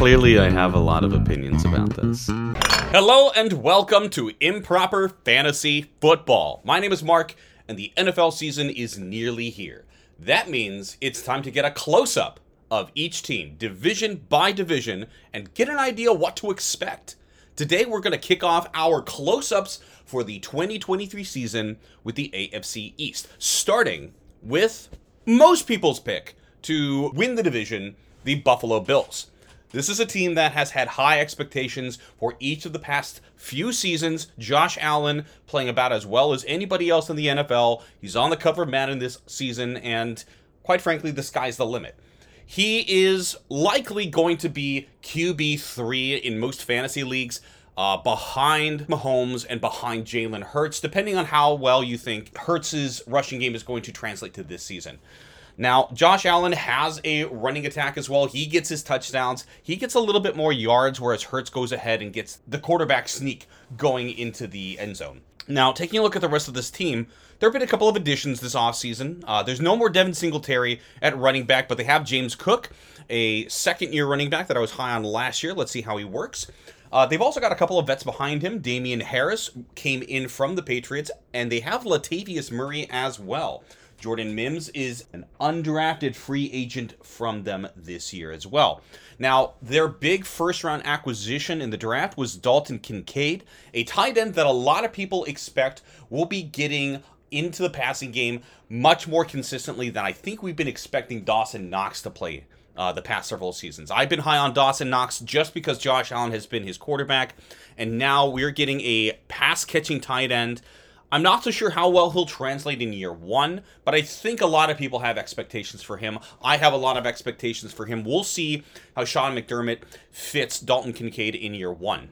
Clearly, I mm. have a lot of opinions about this. Hello and welcome to Improper Fantasy Football. My name is Mark, and the NFL season is nearly here. That means it's time to get a close up of each team, division by division, and get an idea what to expect. Today, we're going to kick off our close ups for the 2023 season with the AFC East, starting with most people's pick to win the division, the Buffalo Bills. This is a team that has had high expectations for each of the past few seasons. Josh Allen playing about as well as anybody else in the NFL. He's on the cover of Madden this season, and quite frankly, the sky's the limit. He is likely going to be QB3 in most fantasy leagues, uh, behind Mahomes and behind Jalen Hurts, depending on how well you think Hurts' rushing game is going to translate to this season. Now, Josh Allen has a running attack as well. He gets his touchdowns. He gets a little bit more yards, whereas Hurts goes ahead and gets the quarterback sneak going into the end zone. Now, taking a look at the rest of this team, there have been a couple of additions this offseason. Uh, there's no more Devin Singletary at running back, but they have James Cook, a second year running back that I was high on last year. Let's see how he works. Uh, they've also got a couple of vets behind him. Damien Harris came in from the Patriots, and they have Latavius Murray as well. Jordan Mims is an undrafted free agent from them this year as well. Now, their big first round acquisition in the draft was Dalton Kincaid, a tight end that a lot of people expect will be getting into the passing game much more consistently than I think we've been expecting Dawson Knox to play uh, the past several seasons. I've been high on Dawson Knox just because Josh Allen has been his quarterback, and now we're getting a pass catching tight end I'm not so sure how well he'll translate in year one, but I think a lot of people have expectations for him. I have a lot of expectations for him. We'll see how Sean McDermott fits Dalton Kincaid in year one.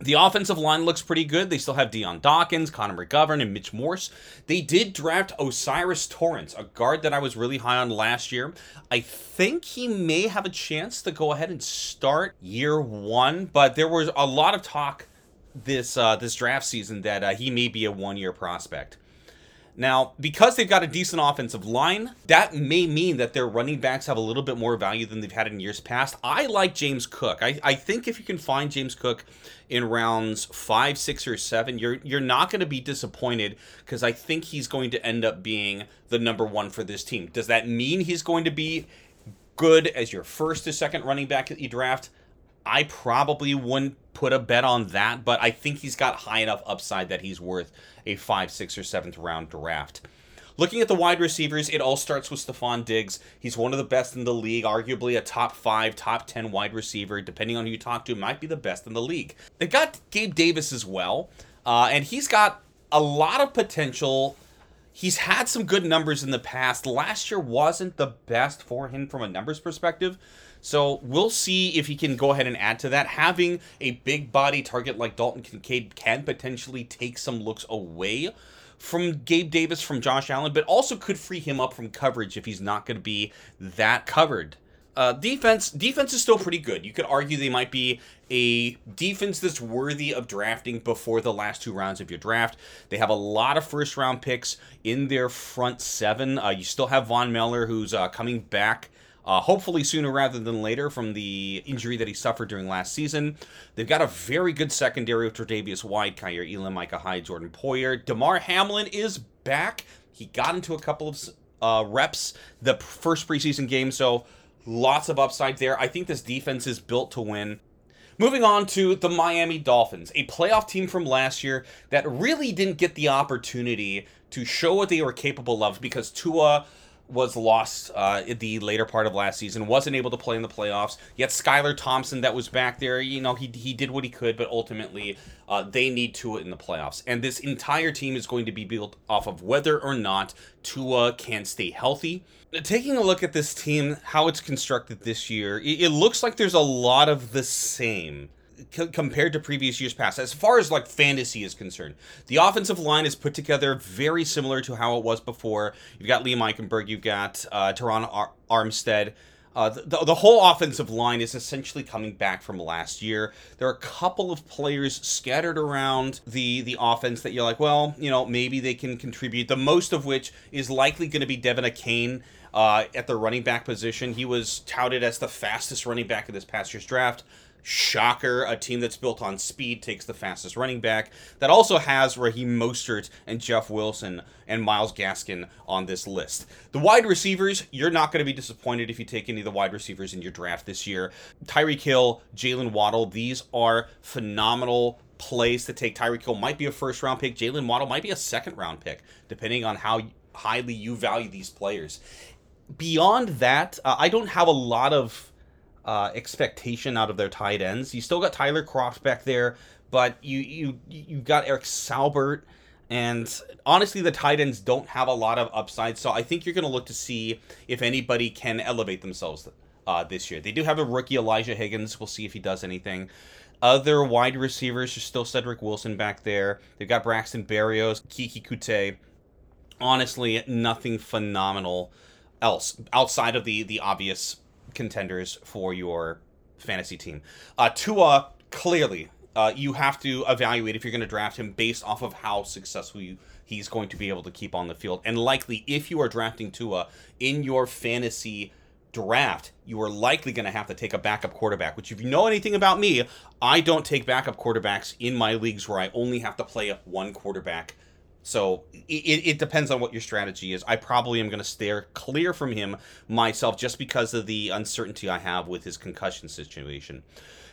The offensive line looks pretty good. They still have Dion Dawkins, Connor McGovern, and Mitch Morse. They did draft O'Cyrus Torrence, a guard that I was really high on last year. I think he may have a chance to go ahead and start year one, but there was a lot of talk this uh, this draft season that uh, he may be a one year prospect. Now, because they've got a decent offensive line, that may mean that their running backs have a little bit more value than they've had in years past. I like James Cook. I, I think if you can find James Cook in rounds five, six, or seven, you're you're not going to be disappointed because I think he's going to end up being the number one for this team. Does that mean he's going to be good as your first or second running back that you draft? I probably wouldn't put a bet on that, but I think he's got high enough upside that he's worth a five, six, or seventh round draft. Looking at the wide receivers, it all starts with Stefon Diggs. He's one of the best in the league, arguably a top five, top 10 wide receiver, depending on who you talk to, might be the best in the league. They got Gabe Davis as well, uh, and he's got a lot of potential. He's had some good numbers in the past. Last year wasn't the best for him from a numbers perspective, so we'll see if he can go ahead and add to that. Having a big body target like Dalton Kincaid can potentially take some looks away from Gabe Davis, from Josh Allen, but also could free him up from coverage if he's not going to be that covered. Uh, defense defense is still pretty good. You could argue they might be a defense that's worthy of drafting before the last two rounds of your draft. They have a lot of first round picks in their front seven. Uh, you still have Von Miller, who's uh, coming back uh, hopefully sooner rather than later from the injury that he suffered during last season. They've got a very good secondary with Tre'Davious White, Kaiir Elam, Micah Hyde, Jordan Poyer. Damar Hamlin is back. He got into a couple of uh, reps the first preseason game, so lots of upside there. I think this defense is built to win. Moving on to the Miami Dolphins, a playoff team from last year that really didn't get the opportunity to show what they were capable of because Tua was lost uh, in the later part of last season, wasn't able to play in the playoffs. Yet Skylar Thompson, that was back there, you know, he, he did what he could, but ultimately uh, they need Tua in the playoffs. And this entire team is going to be built off of whether or not Tua can stay healthy. Taking a look at this team, how it's constructed this year, it, it looks like there's a lot of the same c- compared to previous years past as far as like fantasy is concerned the offensive line is put together very similar to how it was before you've got Liam Eichenberg you've got uh, Terron Ar- Armstead uh, the, the whole offensive line is essentially coming back from last year. There are a couple of players scattered around the the offense that you're like, well, you know, maybe they can contribute. The most of which is likely going to be De'Von Achane Uh, at the running back position, he was touted as the fastest running back in this past year's draft. Shocker, a team that's built on speed takes the fastest running back. That also has Raheem Mostert and Jeff Wilson and Myles Gaskin on this list. The wide receivers, you're not going to be disappointed if you take any of the wide receivers in your draft this year. Tyreek Hill, Jaylen Waddle, these are phenomenal plays to take. Tyreek Hill might be a first round pick. Jaylen Waddle might be a second round pick, depending on how highly you value these players. Beyond that, uh, I don't have a lot of uh, expectation out of their tight ends. You still got Tyler Kroft back there, but you you you got Eric Saubert, and honestly, the tight ends don't have a lot of upside. So I think you're going to look to see if anybody can elevate themselves uh, this year. They do have a rookie Elijah Higgins. We'll see if he does anything. Other wide receivers are still Cedric Wilson back there. They've got Braxton Berrios, Keke Coutee. Honestly, nothing phenomenal else outside of the the obvious contenders for your fantasy team. Uh, Tua, clearly, uh, you have to evaluate if you're going to draft him based off of how successful you, he's going to be able to keep on the field. And likely, if you are drafting Tua in your fantasy draft, you are likely going to have to take a backup quarterback, which, if you know anything about me, I don't take backup quarterbacks in my leagues where I only have to play one quarterback so it, it depends on what your strategy is. I probably am going to steer clear from him myself just because of the uncertainty I have with his concussion situation.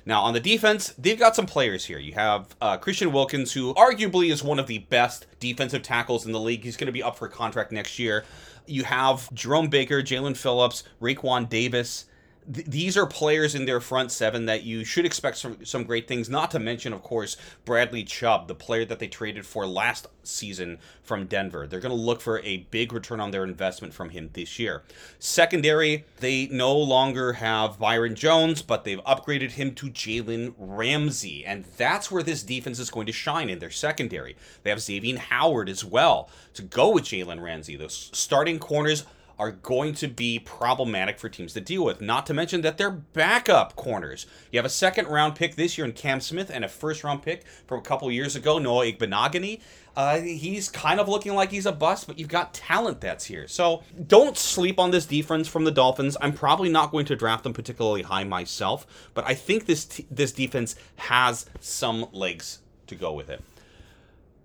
Now, on the defense, they've got some players here. You have uh, Christian Wilkins, who arguably is one of the best defensive tackles in the league. He's going to be up for contract next year. You have Jerome Baker, Jaelan Phillips, Raekwon Davis, th- these are players in their front seven that you should expect some some great things. Not to mention, of course, Bradley Chubb, the player that they traded for last season from Denver. They're going to look for a big return on their investment from him this year. Secondary, they no longer have Byron Jones, but they've upgraded him to Jalen Ramsey, and that's where this defense is going to shine in their secondary. They have Xavier Howard as well to go with Jalen Ramsey. Those starting corners are going to be problematic for teams to deal with. Not to mention that they're backup corners. You have a second round pick this year in Cam Smith and a first round pick from a couple years ago, Noah Igbinoghene. Uh, he's kind of looking like he's a bust, but you've got talent that's here. So don't sleep on this defense from the Dolphins. I'm probably not going to draft them particularly high myself, but I think this t- this defense has some legs to go with it.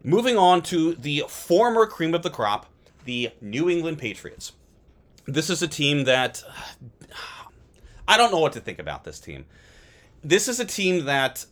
Moving on to the former cream of the crop, the New England Patriots this is a team that I don't know what to think about this team. This is a team that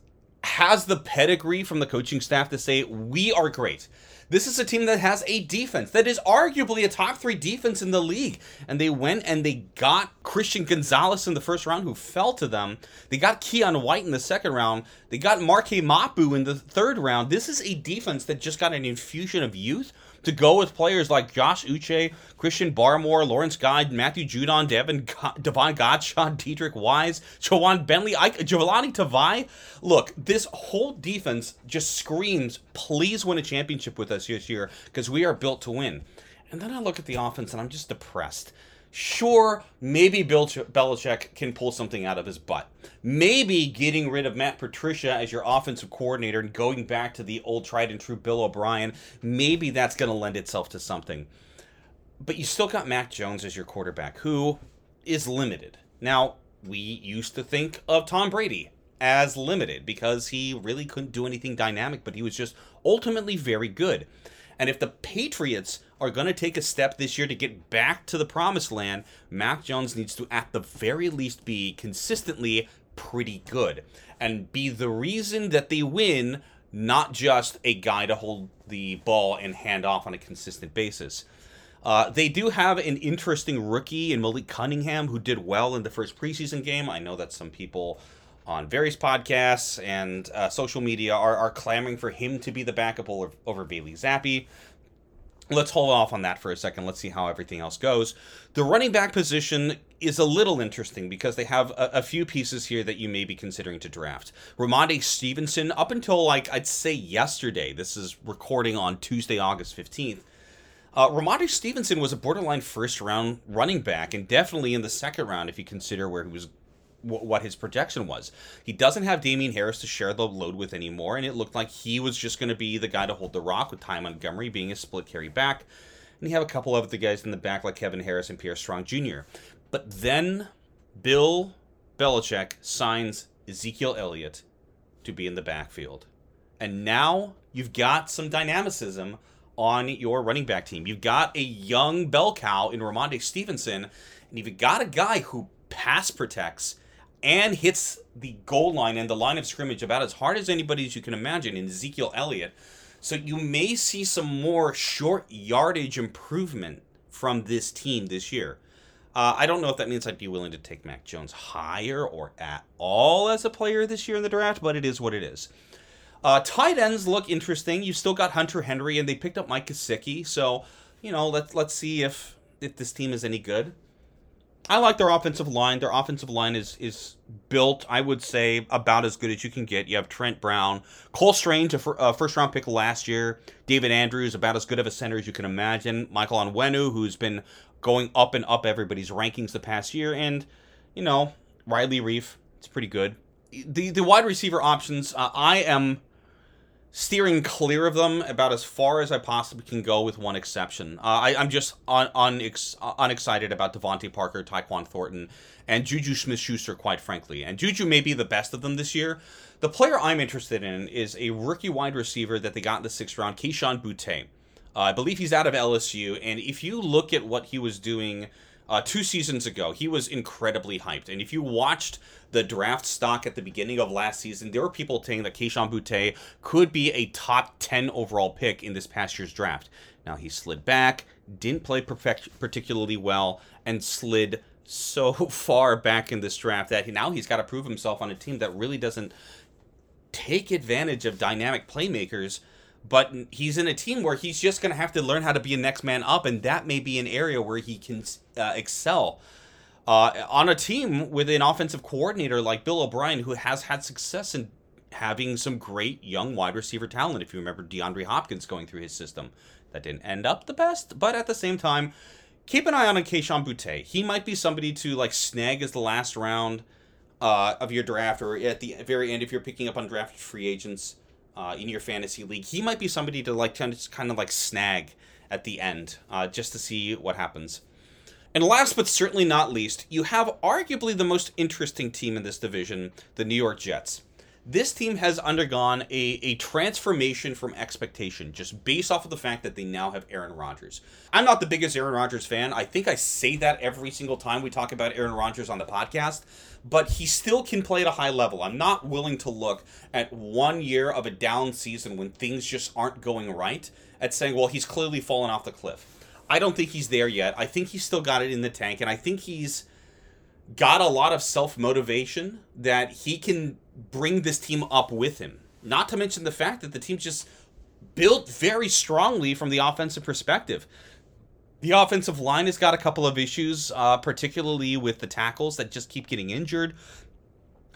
has the pedigree from the coaching staff to say we are great. This is a team that has a defense that is arguably a top three defense in the league. And they went and they got Christian Gonzalez in the first round, who fell to them. They got Keion White in the second round. They got Marte Mapu in the third round. This is a defense that just got an infusion of youth to go with players like Josh Uche, Christian Barmore, Lawrence Guy, Matthew Judon, Devin, Davon Godchaux, Deatrich Wise, Ja'Whaun Bentley, Jahlani Tavai. Look, this whole defense just screams, please win a championship with us this year because we are built to win. And then I look at the offense and I'm just depressed. Sure, maybe Bill Belichick can pull something out of his butt. Maybe getting rid of Matt Patricia as your offensive coordinator and going back to the old tried and true Bill O'Brien, maybe that's going to lend itself to something. But you still got Mac Jones as your quarterback, who is limited. Now, we used to think of Tom Brady as limited because he really couldn't do anything dynamic, but he was just ultimately very good. And if the Patriots are going to take a step this year to get back to the promised land, Mac Jones needs to, at the very least, be consistently pretty good and be the reason that they win, not just a guy to hold the ball and hand off on a consistent basis. Uh, they do have an interesting rookie in Malik Cunningham who did well in the first preseason game. I know that some people on various podcasts and uh, social media are, are clamoring for him to be the backup over, over Bailey Zappe let's hold off on that for a second. Let's see how everything else goes. The running back position is a little interesting because they have a, a, few pieces here that you may be considering to draft. Rhamondre Stevenson, up until like I'd say yesterday, this is recording on Tuesday, August 15th. Uh, Stevenson was a borderline first round running back, and definitely in the second round if you consider where he was what his projection was. He doesn't have Damien Harris to share the load with anymore, and it looked like he was just going to be the guy to hold the rock with Ty Montgomery being a split carry back. and you have a couple of the guys in the back like Kevin Harris and Pierre Strong Jr. But then Bill Belichick signs Ezekiel Elliott to be in the backfield. And now you've got some dynamicism on your running back team. You've got a young bell cow in Rhamondre Stevenson, and you've got a guy who pass protects and hits the goal line and the line of scrimmage about as hard as anybody as you can imagine in Ezekiel Elliott. So you may see some more short yardage improvement from this team this year. Uh, I don't know if that means I'd be willing to take Mac Jones higher or at all as a player this year in the draft, but it is what it is. Uh, tight ends look interesting. You've still got Hunter Henry, and they picked up Mike Gesicki. So, you know, let's let's see if if this team is any good. I like their offensive line. Their offensive line is is built, I would say, about as good as you can get. You have Trent Brown, Cole Strange, a uh, first round pick last year. David Andrews, about as good of a center as you can imagine. Michael Onwenu, who's been going up and up everybody's rankings the past year, and you know Riley Reiff, it's pretty good. The the wide receiver options, uh, I am steering clear of them about as far as I possibly can go, with one exception. Uh, I, am just un, un, unexcited about DeVante Parker, Tyquan Thornton, and Juju Smith Schuster, quite frankly. And Juju may be the best of them this year. The player I'm interested in is a rookie wide receiver that they got in the sixth round, Kayshon Boutte. Uh, I believe he's out of LSU, and if you look at what he was doing uh, two seasons ago, he was incredibly hyped. And if you watched the draft stock at the beginning of last season, there were people saying that Kayshon Boutte could be a top 10 overall pick in this past year's draft. Now he slid back, didn't play perfect, particularly well, and slid so far back in this draft that now he's got to prove himself on a team that really doesn't take advantage of dynamic playmakers but he's in a team where he's just going to have to learn how to be a next man up, and that may be an area where he can uh, excel. Uh, on a team with an offensive coordinator like Bill O'Brien, who has had success in having some great young wide receiver talent. If you remember DeAndre Hopkins going through his system, that didn't end up the best, but at the same time, keep an eye on Kayshon Boutte. He might be somebody to like snag as the last round uh, of your draft, or at the very end if you're picking up undrafted free agents uh, in your fantasy league, he might be somebody to like of, kind of like snag at the end uh, just to see what happens. And last but certainly not least, you have arguably the most interesting team in this division, the New York Jets. This team has undergone a, a transformation from expectation just based off of the fact that they now have Aaron Rodgers. I'm not the biggest Aaron Rodgers fan. I think I say that every single time we talk about Aaron Rodgers on the podcast but he still can play at a high level. I'm not willing to look at one year of a down season when things just aren't going right at saying, well, he's clearly fallen off the cliff. I don't think he's there yet. I think he's still got it in the tank, and I think he's got a lot of self motivation that he can bring this team up with him. Not to mention the fact that the team's just built very strongly from the offensive perspective. The offensive line has got a couple of issues, uh, particularly with the tackles that just keep getting injured.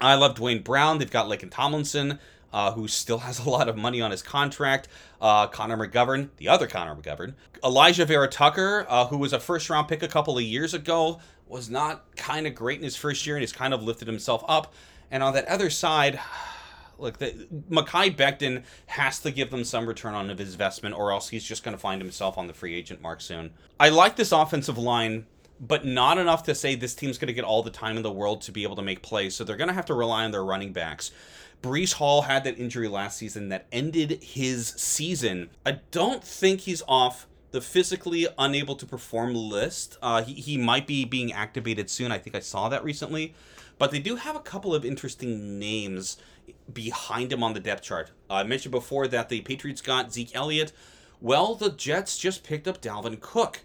I love Duane Brown. They've got Laken Tomlinson, uh, who still has a lot of money on his contract. Uh, Connor McGovern, the other Connor McGovern. Alijah Vera Tucker, uh, who was a first round pick a couple of years ago, was not kind of great in his first year and he's kind of lifted himself up. And on that other side, Look, the, Mekhi Becton has to give them some return on his investment, or else he's just going to find himself on the free agent mark soon. I like this offensive line, but not enough to say this team's going to get all the time in the world to be able to make plays. So they're going to have to rely on their running backs. Breece Hall had that injury last season that ended his season. I don't think he's off the physically unable to perform list. Uh, he, he might be being activated soon. I think I saw that recently. But they do have a couple of interesting names behind him on the depth chart. Uh, I mentioned before that the Patriots got Zeke Elliott. Well, the Jets just picked up Dalvin Cook.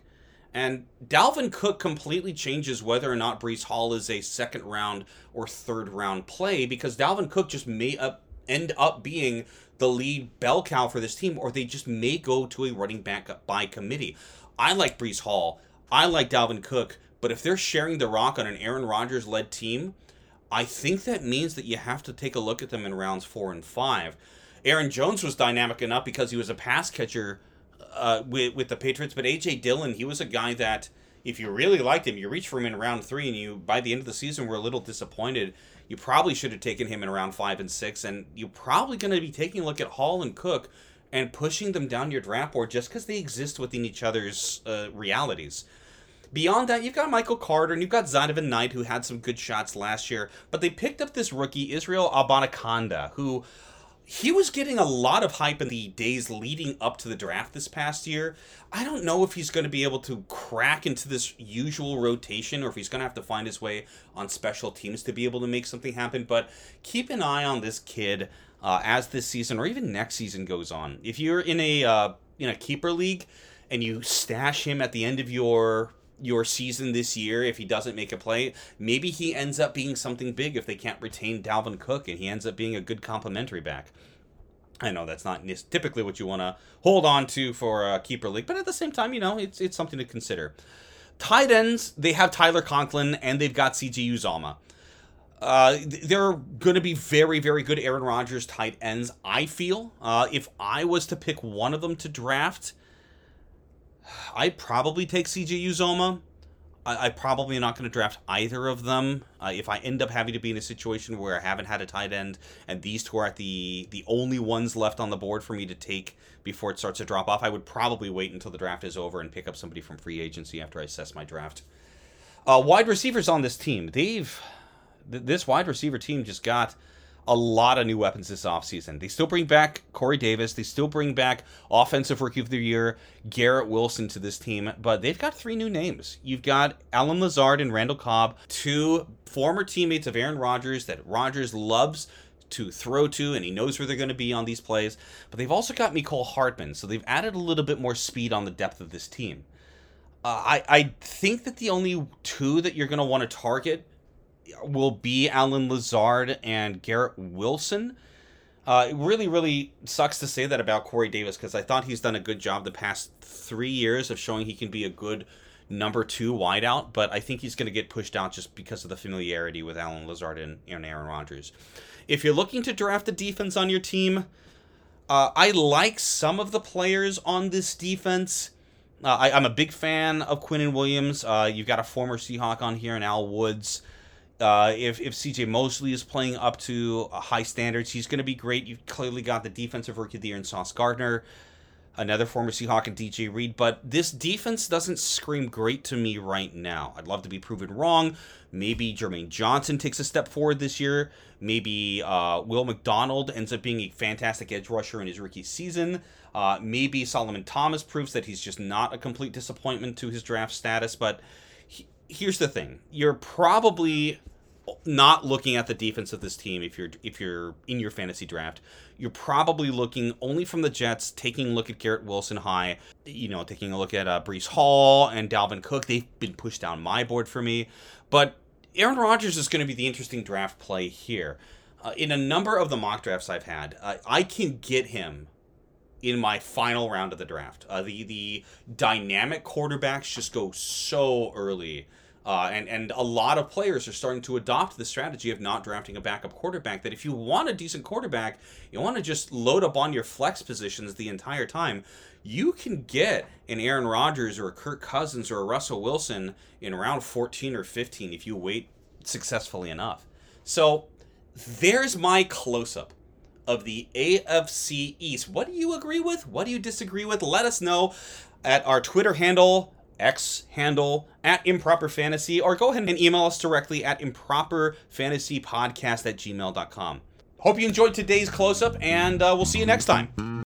And Dalvin Cook completely changes whether or not Breece Hall is a second round or third round play because Dalvin Cook just may up, end up being the lead bell cow for this team, or they just may go to a running back by committee. I like Breece Hall. I like Dalvin Cook. But if they're sharing the rock on an Aaron Rodgers led team, I think that means that you have to take a look at them in rounds four and five. Aaron Jones was dynamic enough because he was a pass catcher uh, with with the Patriots, but AJ Dillon, he was a guy that if you really liked him, you reach for him in round three, and you by the end of the season were a little disappointed. You probably should have taken him in round five and six, and you're probably going to be taking a look at Hall and Cook and pushing them down your draft board just because they exist within each other's uh, realities. Beyond that, you've got Michael Carter and you've got Zonovan Knight, who had some good shots last year, but they picked up this rookie, Israel Abanikanda, who he was getting a lot of hype in the days leading up to the draft this past year. I don't know if he's going to be able to crack into this usual rotation or if he's going to have to find his way on special teams to be able to make something happen, but keep an eye on this kid uh, as this season or even next season goes on. If you're in a uh, in a keeper league and you stash him at the end of your your season this year if he doesn't make a play. Maybe he ends up being something big if they can't retain Dalvin Cook and he ends up being a good complementary back. I know that's not typically what you want to hold on to for a keeper league, but at the same time, you know, it's it's something to consider. Tight ends, they have Tyler Conklin and they've got CJ Uzomah. Uh, they're going to be very, very good Aaron Rodgers tight ends, I feel. Uh, if I was to pick one of them to draft, I'd probably take CJ Uzomah. I, I probably not going to draft either of them. Uh, if I end up having to be in a situation where I haven't had a tight end and these two are at the the only ones left on the board for me to take before it starts to drop off, I would probably wait until the draft is over and pick up somebody from free agency after I assess my draft. Uh, wide receivers on this team, they've th- this wide receiver team just got a lot of new weapons this offseason. They still bring back Corey Davis. They still bring back Offensive Rookie of the Year Garrett Wilson to this team, but they've got three new names. You've got Allen Lazard and Randall Cobb, two former teammates of Aaron Rodgers that Rodgers loves to throw to, and he knows where they're going to be on these plays. But they've also got Mecole Hardman, so they've added a little bit more speed on the depth of this team. Uh, I, I think that the only two that you're going to want to target will be Allen Lazard and Garrett Wilson. Uh, it really, really sucks to say that about Corey Davis because I thought he's done a good job the past three years of showing he can be a good number two wideout, but I think he's going to get pushed out just because of the familiarity with Allen Lazard and, and Aaron Rodgers. If you're looking to draft a defense on your team, uh, I like some of the players on this defense. Uh, I, am a big fan of Quinnen Williams. Uh, you've got a former Seahawk on here, and Al Woods. Uh, if if CJ Mosley is playing up to high standards, he's going to be great. You've clearly got the defensive rookie of the year in Sauce Gardner, another former Seahawk and DJ Reed. But this defense doesn't scream great to me right now. I'd love to be proven wrong. Maybe Jermaine Johnson takes a step forward this year. Maybe uh, Will McDonald ends up being a fantastic edge rusher in his rookie season. Uh, maybe Solomon Thomas proves that he's just not a complete disappointment to his draft status. But he, here's the thing: you're probably not looking at the defense of this team if you're if you're in your fantasy draft. You're probably looking only from the jets taking a look at garrett wilson high you know taking a look at uh, breece hall and dalvin cook. They've been pushed down my board for me. But aaron rodgers is going to be the interesting draft play here. Uh, in a number of the mock drafts i've had uh, i can get him in my final round of the draft. Uh, the the dynamic quarterbacks just go so early uh, and and a lot of players are starting to adopt the strategy of not drafting a backup quarterback. That if you want a decent quarterback, you want to just load up on your flex positions the entire time. You can get an Aaron Rodgers or a Kirk Cousins or a Russell Wilson in round 14 or 15 if you wait successfully enough. So there's my close up of the AFC East. What do you agree with? What do you disagree with? Let us know at our Twitter handle X handle at improper fantasy, or go ahead and email us directly at improperfantasypodcast at gmail.com. Hope you enjoyed today's close up, and uh, we'll see you next time.